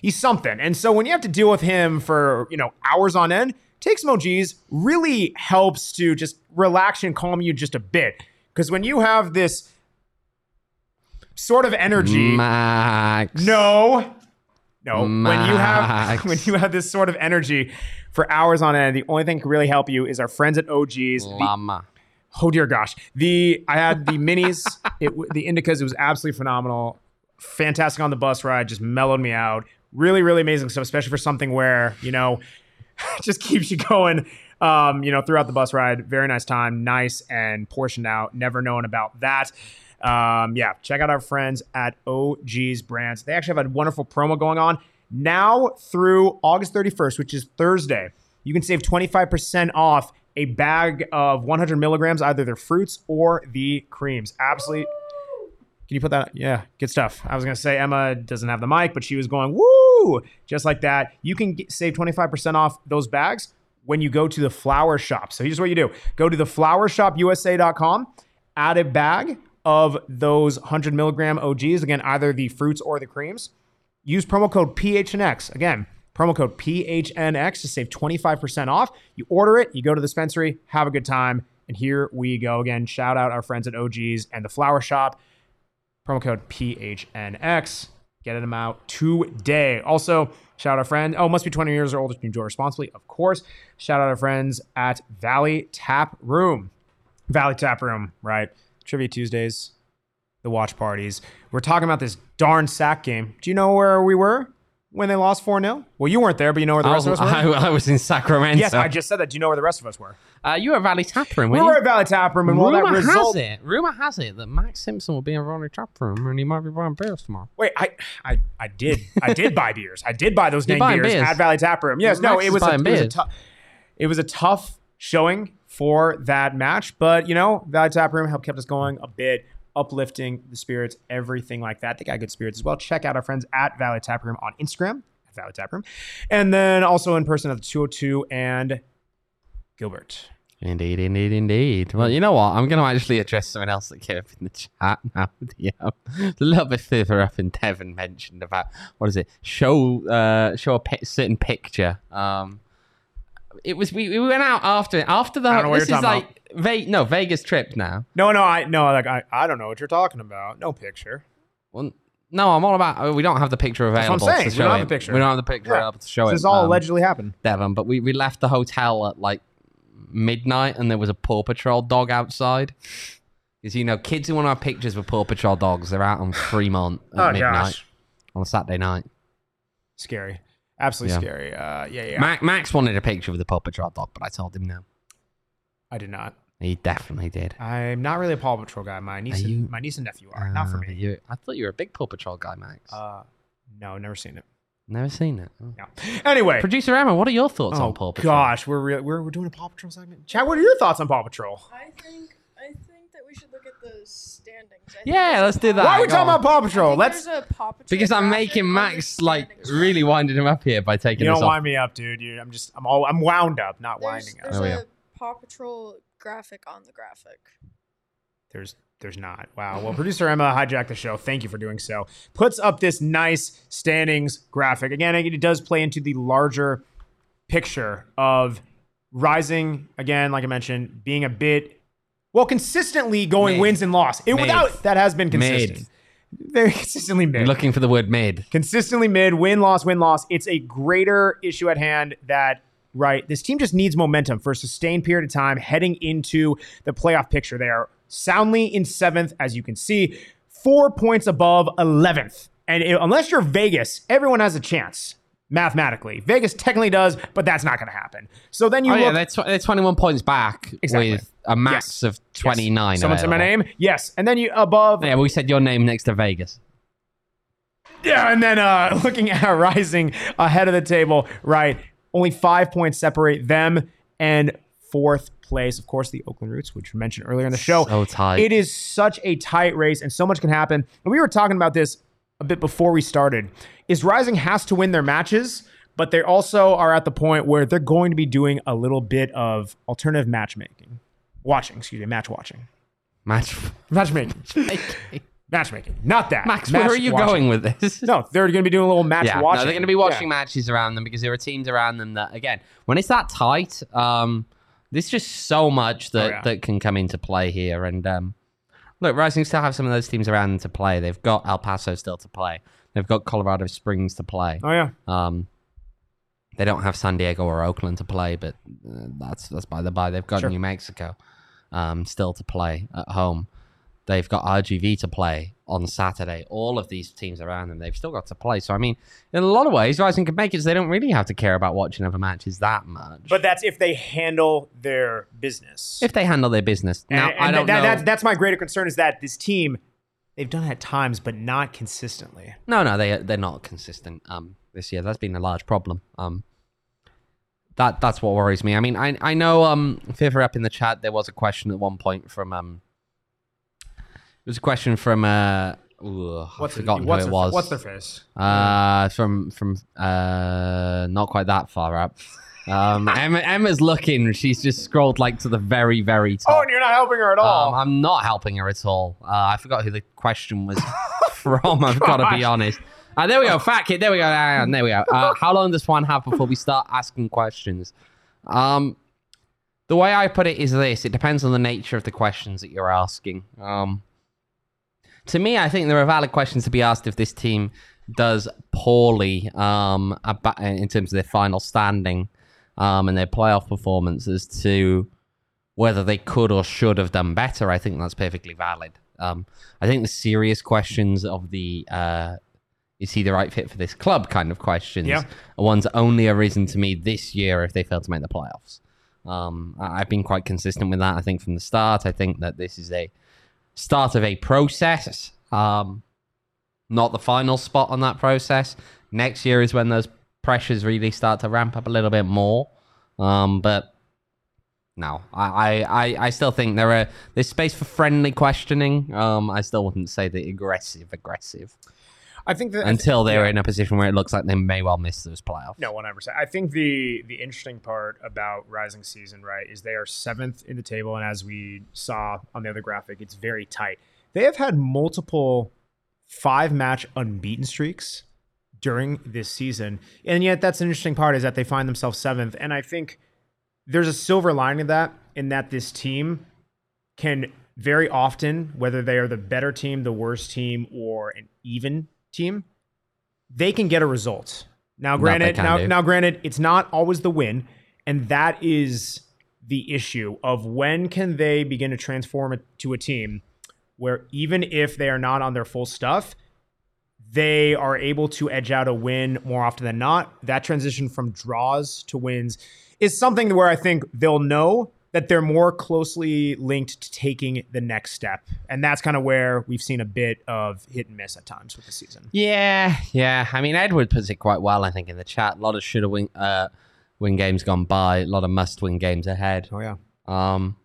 he's something. And so when you have to deal with him for you know hours on end, take some OGs really helps to just relax and calm you just a bit. Because when you have this sort of energy, Max. no. No. When you have when you have this sort of energy for hours on end, the only thing that can really help you is our friends at OGs. The- oh dear gosh. The I had the minis, it the indicas, it was absolutely phenomenal. Fantastic on the bus ride, just mellowed me out. Really, really amazing stuff, especially for something where, you know, just keeps you going um, you know, throughout the bus ride. Very nice time, nice and portioned out. Never known about that. Um, yeah, check out our friends at OG's Brands. They actually have a wonderful promo going on now through August 31st, which is Thursday. You can save 25% off a bag of 100 milligrams, either their fruits or the creams. Absolutely. Can you put that? Yeah, good stuff. I was gonna say Emma doesn't have the mic, but she was going woo, just like that. You can get, save 25% off those bags when you go to the flower shop. So here's what you do: go to the flowershopusa.com, add a bag of those 100 milligram OGs. Again, either the fruits or the creams. Use promo code PHNX. Again, promo code PHNX to save 25% off. You order it, you go to the dispensary, have a good time. And here we go again. Shout out our friends at OGs and the flower shop. Promo code PHNX. Get them out today. Also, shout out our friend. Oh, must be 20 years or older to enjoy responsibly, of course. Shout out our friends at Valley Tap Room. Valley Tap Room, right? Trivia Tuesdays, the watch parties. We're talking about this darn Sac game. Do you know where we were when they lost 4 0? Well, you weren't there, but you know where the I rest was, of us were? I, I was in Sacramento. yes, I just said that. Do you know where the rest of us were? uh, you were at Valley Tap Room, We weren't were at Valley Tap Room, and while that Rumor result. has it, rumor has it that Max Simpson will be in Valley Tap Room and he might be buying beers tomorrow. Wait, I, I, I did, I did buy beers. I did buy those You're dang beers, beers? at Valley Tap Room. Yes, no, Max it is was, a, it was a tough, it was a tough showing for that match, but you know, Valley Tap Room helped kept us going a bit, uplifting the spirits, everything like that. They got good spirits as well. Check out our friends at Valley Tap Room on Instagram Valley Tap Room. And then also in person at the 202 and Gilbert. Indeed, indeed, indeed. Well, you know what? I'm going to actually address something else that came up in the chat now. Um, a little bit further up, and Devon mentioned about what is it? Show, uh, show a certain picture. Um, it was we, we went out after after the. I don't know what this you're is talking like Ve- no Vegas trip now. No, no, I no, like I, I don't know what you're talking about. No picture. Well, no, I'm all about. uh, We don't have the picture what I'm available. saying. To We show don't have the picture. We don't have the picture Yeah. available to show it. This all um, allegedly happened. Devon, but we, we left the hotel at like midnight and there was a Paw Patrol dog outside. Because, you know, kids who want to have pictures with Paw Patrol dogs, they're out on Fremont at Oh midnight gosh, on a Saturday night. scary. Absolutely Yeah. scary. Uh, yeah, yeah. Ma- Max wanted a picture with the Paw Patrol dog, but I told him no. I did not. He definitely did. I'm not really a Paw Patrol guy. My niece, you- and, my niece and nephew are. not for Uh, me. you- I thought you were a big Paw Patrol guy, Max. Uh, no, never seen it. Never seen it. Oh. No. Anyway. Producer Emma, what are your thoughts Oh on Paw Patrol? gosh, we're, re- we're we're doing a Paw Patrol segment. Chad, what are your thoughts on Paw Patrol? I think I think that we should look at the standings. I Yeah, let's do that. Why are we go talking on. about Paw Patrol? Let's. there's a Paw Patrol Because I'm graphic making on the Max like standings. really winding him up here by taking You don't off. wind me up, dude. You, I'm just I'm all I'm wound up, not There's, winding there's up. Oh, a yeah. Paw Patrol graphic on the graphic. There's there's not. Wow. Well, producer Emma hijacked the show. Thank you for doing so. Puts up this nice standings graphic. Again, it does play into the larger picture of Rising. Again, like I mentioned, being a bit well consistently going Mid. wins and loss. It Mid. without that has been consistent. Very consistently mid. You're looking for the word mid. consistently mid, win, loss, win, loss. It's a greater issue at hand that, right, this team just needs momentum for a sustained period of time heading into the playoff picture. They are soundly in seventh, as you can see, four points above 11th. And it- unless you're Vegas, everyone has a chance. Mathematically, Vegas technically does, but that's not going to happen. So then you Oh, yeah, look. they're, tw- they're 21 points back Exactly. with a max of 29. Someone said my name. Yes, and then you above. Yeah, we said your name next to Vegas. Yeah, and then uh, looking at our Rising ahead of the table, right? Only five points separate them and fourth place. Of course, the Oakland Roots, which we mentioned earlier in the show. So tight. It is such a tight race, and so much can happen. And we were talking about this a bit before we started. Is Rising has to win their matches, but they also are at the point where they're going to be doing a little bit of alternative matchmaking, watching. Excuse me, match watching, Match. matchmaking, matchmaking. Not that. Max, where are you watching. going with this? No, they're going to be doing a little match yeah, watching. no, they're going to be watching Yeah. matches around them because there are teams around them that, again, when it's that tight, um, there's just so much that, Oh, yeah. that can come into play here. And um, look, Rising still have some of those teams around them to play. They've got El Paso still to play. They've got Colorado Springs to play. Oh yeah. Um, they don't have San Diego or Oakland to play, but uh, that's that's by the by. They've got Sure. New Mexico um, still to play at home. They've got RGV to play on Saturday. All of these teams around them, they've still got to play. So I mean, in a lot of ways, Rising can make it. So they don't really have to care about watching other matches that much. But that's if they handle their business. if they handle their business, now and I don't that, know. That's, that's my greater concern is that this team, they've done it at times, but not consistently. No, no, they they're not consistent um this year. That's been a large problem. Um that that's what worries me. I mean, I I know um further up in the chat there was a question at one point from um there was a question from uh ooh, I've forgotten what's who it was. What's their face? uh from from uh not quite that far up. Um Emma Emma's looking, she's just scrolled like to the very, very top. Oh, and you're not helping her at all. Um, I'm not helping her at all. Uh, I forgot who the question was from. I've got to be honest. Uh, there we go. Fat kid. There we go. Uh, there we go. Uh, how long does one have before we start asking questions? Um, the way I put it is this: it depends on the nature of the questions that you're asking. Um, to me, I think there are valid questions to be asked if this team does poorly um, in terms of their final standing um, and their playoff performance as to whether they could or should have done better. I think that's perfectly valid. Um, I think the serious questions of the uh, is he the right fit for this club kind of questions Yeah. are ones that only arisen to me this year if they fail to make the playoffs. Um, I- I've been quite consistent with that. I think from the start, I think that this is a start of a process, um, not the final spot on that process. Next year is when those pressures really start to ramp up a little bit more. Um, but no, I, I, I, still think there are there's space for friendly questioning. Um, I still wouldn't say the aggressive aggressive. I think that until they're yeah. in a position where it looks like they may well miss those playoffs. No, one hundred percent. I think the the interesting part about Rising season, right, is they are seventh in the table, and as we saw on the other graphic, it's very tight. They have had multiple five match unbeaten streaks during this season, and yet that's an interesting part is that they find themselves seventh, and I think there's a silver lining to that in that this team can very often, whether they are the better team, the worst team, or an even team, they can get a result. Now, granted, now, now, granted, it's not always the win, and that is the issue of when can they begin to transform it to a team where even if they are not on their full stuff, they are able to edge out a win more often than not. That transition from draws to wins is something where I think they'll know that they're more closely linked to taking the next step. And that's kind of where we've seen a bit of hit and miss at times with the season. Yeah, yeah. I mean, Edward puts it quite well, I think, in the chat. A lot of should have win, uh, win games gone by, a lot of must win games ahead. Oh, yeah. Um,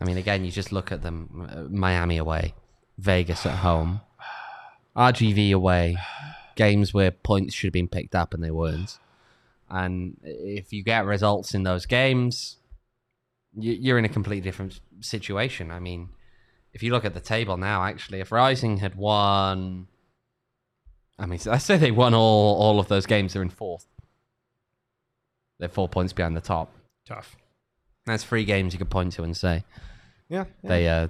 I mean, again, you just look at them uh, Miami away, Vegas at home, RGV away, games where points should have been picked up and they weren't. And if you get results in those games, you- you're in a completely different situation. I mean, if you look at the table now, actually, if Rising had won, I mean, I say they won all all of those games, they're in fourth. They're four points behind the top. Tough. That's three games you could point to and say Yeah. yeah. they uh,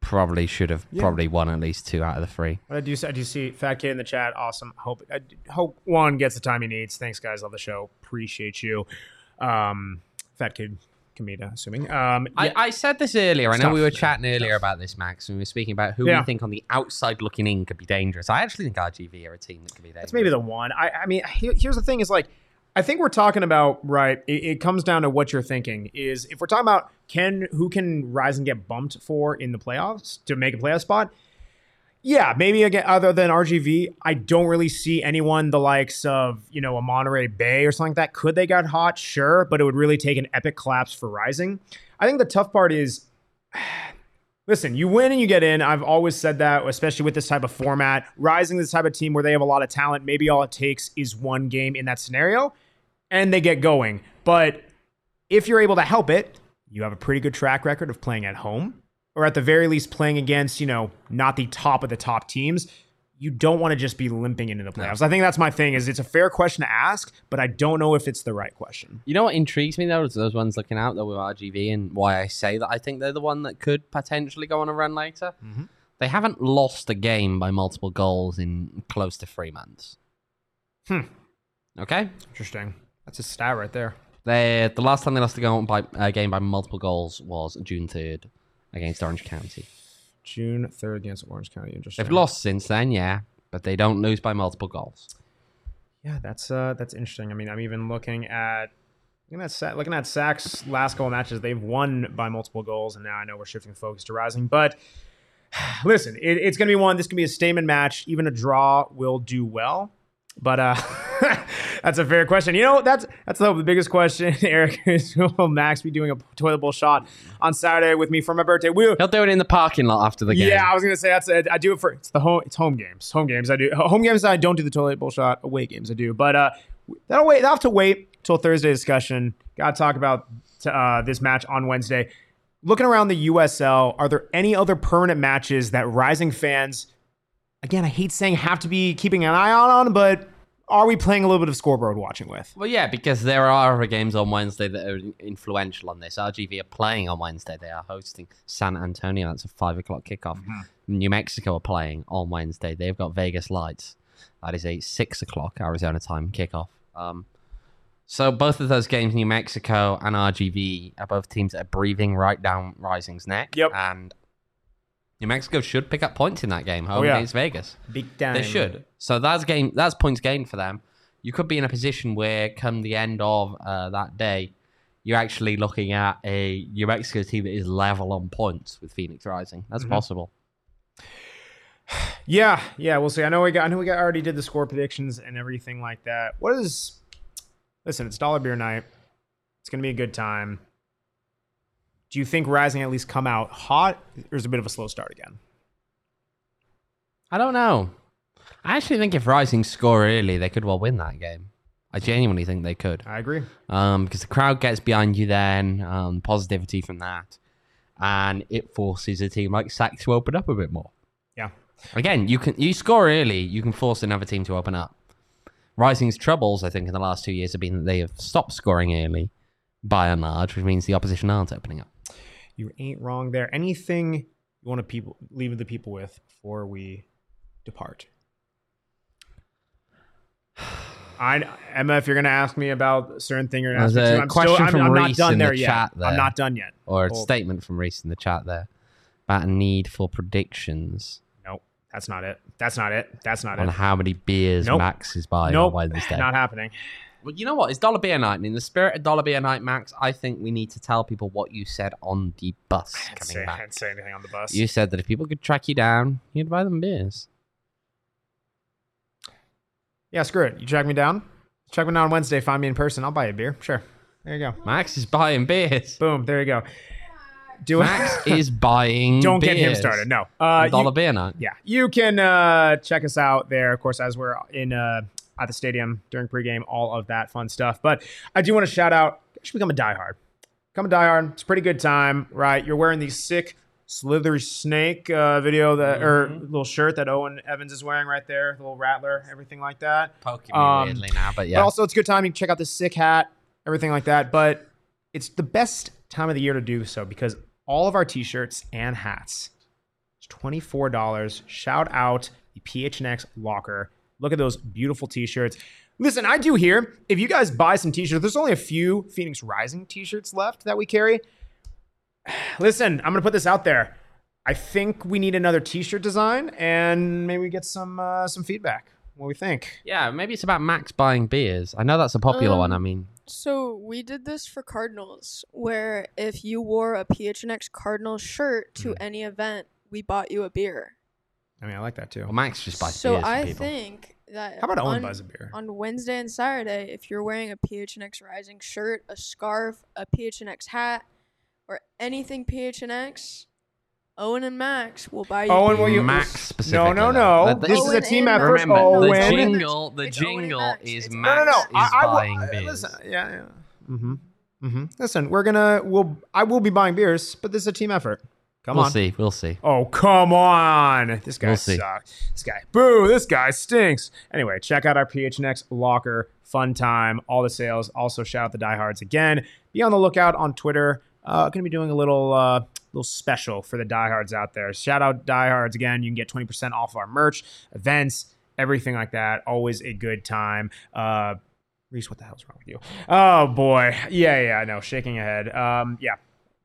probably should have Yeah. probably won at least two out of the three. I do. I do see Fat Kid in the chat. Awesome. Hope I hope one gets the time he needs. Thanks, guys. Love the show. Appreciate you. Um, Fat Kid Kamita, assuming. Um, I, yeah, I said this earlier. I know Stuff. we were chatting earlier Stuff. about this, Max, and we were speaking about who Yeah. we think on the outside looking in could be dangerous. I actually think RGV are a team that could be dangerous. that's maybe the one. I, I mean, here- here's the thing: is like, I think we're talking about right. It, it comes down to what you're thinking. Is if we're talking about can who can rise and get bumped for in the playoffs to make a playoff spot. Yeah, maybe again other than RGV, I don't really see anyone the likes of you know a Monterey Bay or something like that. Could they get hot? Sure, but it would really take an epic collapse for Rising. I think the tough part is, listen, you win and you get in. I've always said that, especially with this type of format. Rising this type of team where they have a lot of talent. Maybe all it takes is one game in that scenario, and they get going. But if you're able to help it, you have a pretty good track record of playing at home, or at the very least playing against, you know, not the top of the top teams. You don't want to just be limping into the playoffs. I think that's my thing. Is it's a fair question to ask, but I don't know if it's the right question. You know what intrigues me though is those ones looking out though with RGV and why I say that I think they're the one that could potentially go on a run later. Mhm. They haven't lost a game by multiple goals in close to three months. Hmm. Okay. Interesting. That's a stat right there. They the last time they lost a game by a game by multiple goals was June third against Orange County. June third against Orange County. Interesting. They've lost since then, yeah, but they don't lose by multiple goals. Yeah, that's uh that's interesting. I mean, I'm even looking at looking at Sa- looking at Sac's last couple matches. They've won by multiple goals, and now I know we're shifting focus to Rising. But listen, it, it's gonna be one. This can be a statement match. Even a draw will do well. But uh that's a fair question. You know, that's that's the biggest question. Eric is will Max be doing a toilet bowl shot on Saturday with me for my birthday? We'll He'll do it in the parking lot after the game. yeah, I was gonna say that's it. I do it for it's the home. It's home games. Home games. I do home games. I don't do the toilet bowl shot. Away games. I do. But uh, that'll wait. I'll have to wait till Thursday discussion. Got to talk about uh, this match on Wednesday. Looking around the USL, are there any other permanent matches that Rising fans? Again, I hate saying have to be keeping an eye on, on, but are we playing a little bit of scoreboard watching with? Well, yeah, because there are other games on Wednesday that are influential on this. RGV are playing on Wednesday. They are hosting San Antonio. That's a five o'clock kickoff. New Mexico are playing on Wednesday. They've got Vegas Lights. That is a six o'clock Arizona time kickoff. Um, so both of those games, New Mexico and RGV, are both teams that are breathing right down Rising's neck. Yep. And New Mexico should pick up points in that game home Oh, yeah. against Vegas. Big time. They should. So that's game. That's points gained for them. You could be in a position where, come the end of uh, that day, you're actually looking at a New Mexico team that is level on points with Phoenix Rising. That's Mhm. possible. Yeah, yeah, we'll see. I know we got. I know we got already did the score predictions and everything like that. What is? Listen, it's dollar beer night. It's gonna be a good time. Do you think Rising at least come out hot, or is it a bit of a slow start again? I don't know. I actually think if Rising score early, they could well win that game. I genuinely think they could. I agree. Um, because the crowd gets behind you then, um, positivity from that, and it forces a team like Sac to open up a bit more. Yeah. Again, you can you score early, you can force another team to open up. Rising's troubles, I think, in the last two years have been that they have stopped scoring early, by and large, which means the opposition aren't opening up. You ain't wrong there. Anything you want to people leave the people with before we depart? I Emma, if you're gonna ask me about a certain thing, you're gonna ask me too. I'm question still, I'm, I'm not done in the there yet. chat there. I'm not done yet. Or a Well- statement from Reese in the chat there about a need for predictions Nope, that's not it. That's not it. That's not on it. On how many beers Nope. Max is buying Nope, on Wednesday. not happening. Well, you know what? It's dollar beer night, and in the spirit of dollar beer night, Max, I think we need to tell people what you said on the bus I didn't, say, coming I didn't say anything on the bus. You said that if people could track you down, you'd buy them beers. yeah, screw it. You track me down. Track me down on Wednesday. Find me in person. I'll buy you a beer. Sure. There you go. Max is buying beers. Boom. There you go. Do Max is buying. Don't get him started. No. Uh, dollar you, beer night. yeah, you can uh, check us out there, of course, as we're in uh, at the stadium during pregame, all of that fun stuff. But I do want to shout out. You should become a diehard. Become a diehard. It's a pretty good time, right? You're wearing these sick slithery snake uh, video that or little shirt that Owain Evans is wearing right there, the little rattler, everything like that. Poking me Um, weirdly now, but yeah. But also, it's a good time. You can check out the sick hat, everything like that. But it's the best time of the year to do so because all of our t-shirts and hats, it's twenty-four dollars. Shout out the PHNX locker. Look at those beautiful t-shirts. Listen, I do here. If you guys buy some t-shirts, there's only a few Phoenix Rising t-shirts left that we carry. Listen, I'm gonna put this out there. I think we need another t-shirt design, and maybe we get some uh, some feedback. What we think? yeah, maybe it's about Max buying beers. I know that's a popular one. I Um, mean, So we did this for Cardinals, where if you wore a PHNX Cardinals shirt to Mm. any event, we bought you a beer. I mean, I like that too. well, Max just buys so beers for I people. think that How about Owain on, buys a beer? on Wednesday and Saturday, if you're wearing a PHNX Rising shirt, a scarf, a PHNX hat, or anything PHNX, Owain and Max will buy you. Owain, beer. will you? Max No, specifically. no, though. no. The- the- This is a team effort. Remember, Owain. the jingle, the It's jingle is It's Max no, no, no. is I, I will- buying uh, beers. Listen, yeah, yeah. Mm-hmm. Mm-hmm. Listen, we're gonna. We'll. I will be buying beers, but this is a team effort. Come we'll on. see. We'll see. Oh, come on. This guy We'll see. sucks. This guy. Boo, this guy stinks. Anyway, check out our PHNX locker. Fun time. All the sales. Also, shout out the diehards again. Be on the lookout on Twitter. Uh, going to be doing a little uh, little special for the diehards out there. Shout out diehards again. You can get 20% off our merch, events, everything like that. Always a good time. Uh, Reese, what the hell's wrong with you? Oh boy. Yeah, yeah, I know. Shaking your head. Um, yeah.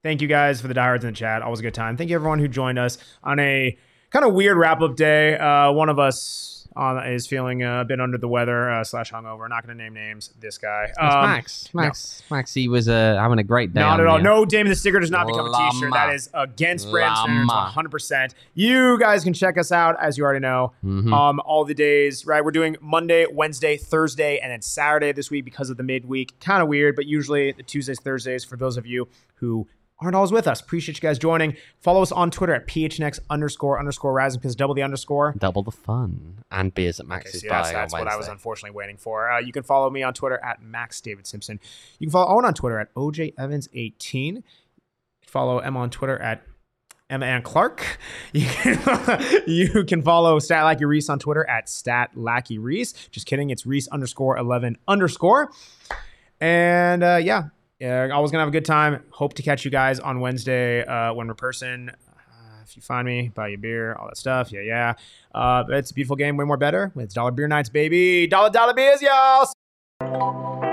Thank you guys for the diehards in the chat. Always a good time. Thank you everyone who joined us on a kind of weird wrap up day. Uh, one of us on, is feeling a bit under the weather uh, slash hungover. Not going to name names. This guy. Um, Max. Max. Max. He was uh, having a great day. Not at all. No, Damon the Sticker does not become a t-shirt. That is against brand standards 100%. You guys can check us out, as you already know, Mhm. um, all the days, right? We're doing Monday, Wednesday, Thursday, and then Saturday this week because of the midweek. Kind of weird, but usually the Tuesdays, Thursdays for those of you who aren't always with us. Appreciate you guys joining. Follow us on Twitter at PHNX underscore underscore Rising because double the underscore. Double the fun and beers that Max Okay, is see, that's, buying that's on what I was unfortunately waiting for. Uh, you can follow me on Twitter at Max David Simpson. You can follow Owain on Twitter at OJ Evans18. Follow Emma on Twitter at Emma Ann Clark. You can, you can follow Stat Lackey Reese on Twitter at Stat Lackey Reese. Just kidding, it's Reese underscore 11 underscore. And uh, yeah, yeah, always gonna have a good time. Hope to catch you guys on Wednesday uh, when we're person. Uh, if you find me, buy you beer, all that stuff. Yeah, yeah. Uh, it's a beautiful game, way more better. It's dollar beer nights, baby. Dollar dollar beers, y'all.